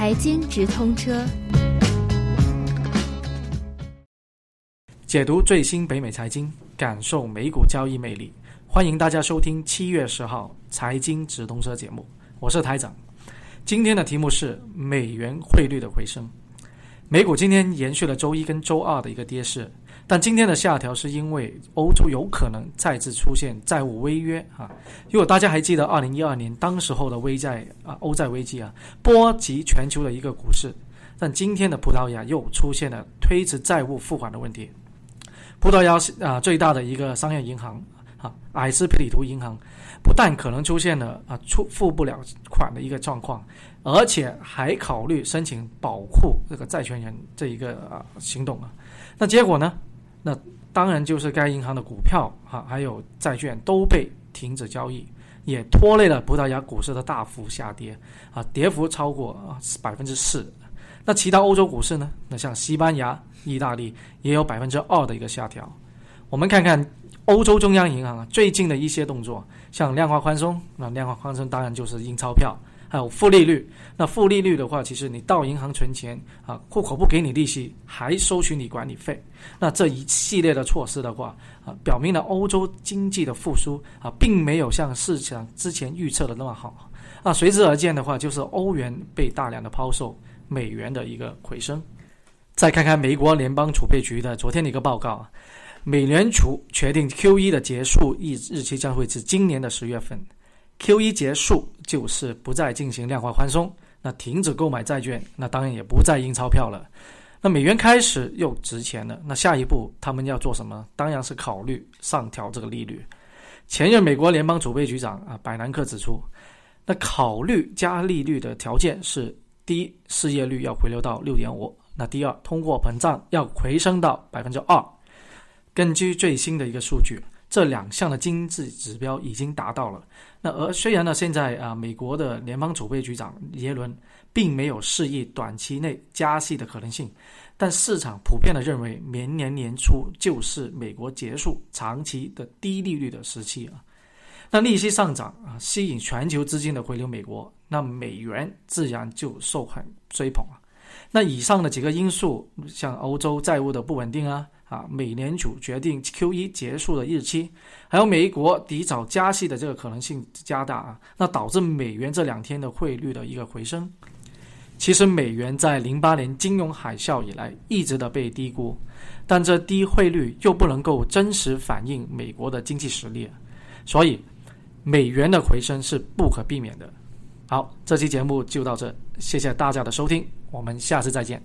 财经直通车，解读最新北美财经，感受美股交易魅力。欢迎大家收听七月十号财经直通车节目，我是台长。今天的题目是美元汇率的回升。美股今天延续了周一跟周二的一个跌势，但今天的下调是因为欧洲有可能再次出现债务违约啊。如果大家还记得二零一二年当时候的危债啊，欧债危机啊，波及全球的一个股市，但今天的葡萄牙又出现了推迟债务付款的问题。葡萄牙啊最大的一个商业银行啊，埃斯皮里图银行，不但可能出现了啊出付不了款的一个状况。而且还考虑申请保护这个债权人这一个啊行动啊，那结果呢？那当然就是该银行的股票哈，还有债券都被停止交易，也拖累了葡萄牙股市的大幅下跌啊，跌幅超过啊百分之四。那其他欧洲股市呢？那像西班牙、意大利也有百分之二的一个下调。我们看看欧洲中央银行啊最近的一些动作，像量化宽松，那量化宽松当然就是印钞票。还有负利率，那负利率的话，其实你到银行存钱啊，户口不给你利息，还收取你管理费。那这一系列的措施的话啊，表明了欧洲经济的复苏啊，并没有像市场之前预测的那么好。啊，随之而见的话，就是欧元被大量的抛售，美元的一个回升。再看看美国联邦储备局的昨天的一个报告啊，美联储决定 Q E 的结束日日期将会是今年的十月份。Q 一结束就是不再进行量化宽松，那停止购买债券，那当然也不再印钞票了。那美元开始又值钱了，那下一步他们要做什么？当然是考虑上调这个利率。前任美国联邦储备局长啊，百南克指出，那考虑加利率的条件是：第一，失业率要回流到六点五；那第二，通货膨胀要回升到百分之二。根据最新的一个数据。这两项的经济指标已经达到了。那而虽然呢，现在啊，美国的联邦储备局长耶伦并没有示意短期内加息的可能性，但市场普遍的认为，明年年初就是美国结束长期的低利率的时期啊。那利息上涨啊，吸引全球资金的回流美国，那美元自然就受很追捧啊。那以上的几个因素，像欧洲债务的不稳定啊。啊，美联储决定 Q 一结束的日期，还有美国提早加息的这个可能性加大啊，那导致美元这两天的汇率的一个回升。其实美元在零八年金融海啸以来一直的被低估，但这低汇率又不能够真实反映美国的经济实力，所以美元的回升是不可避免的。好，这期节目就到这，谢谢大家的收听，我们下次再见。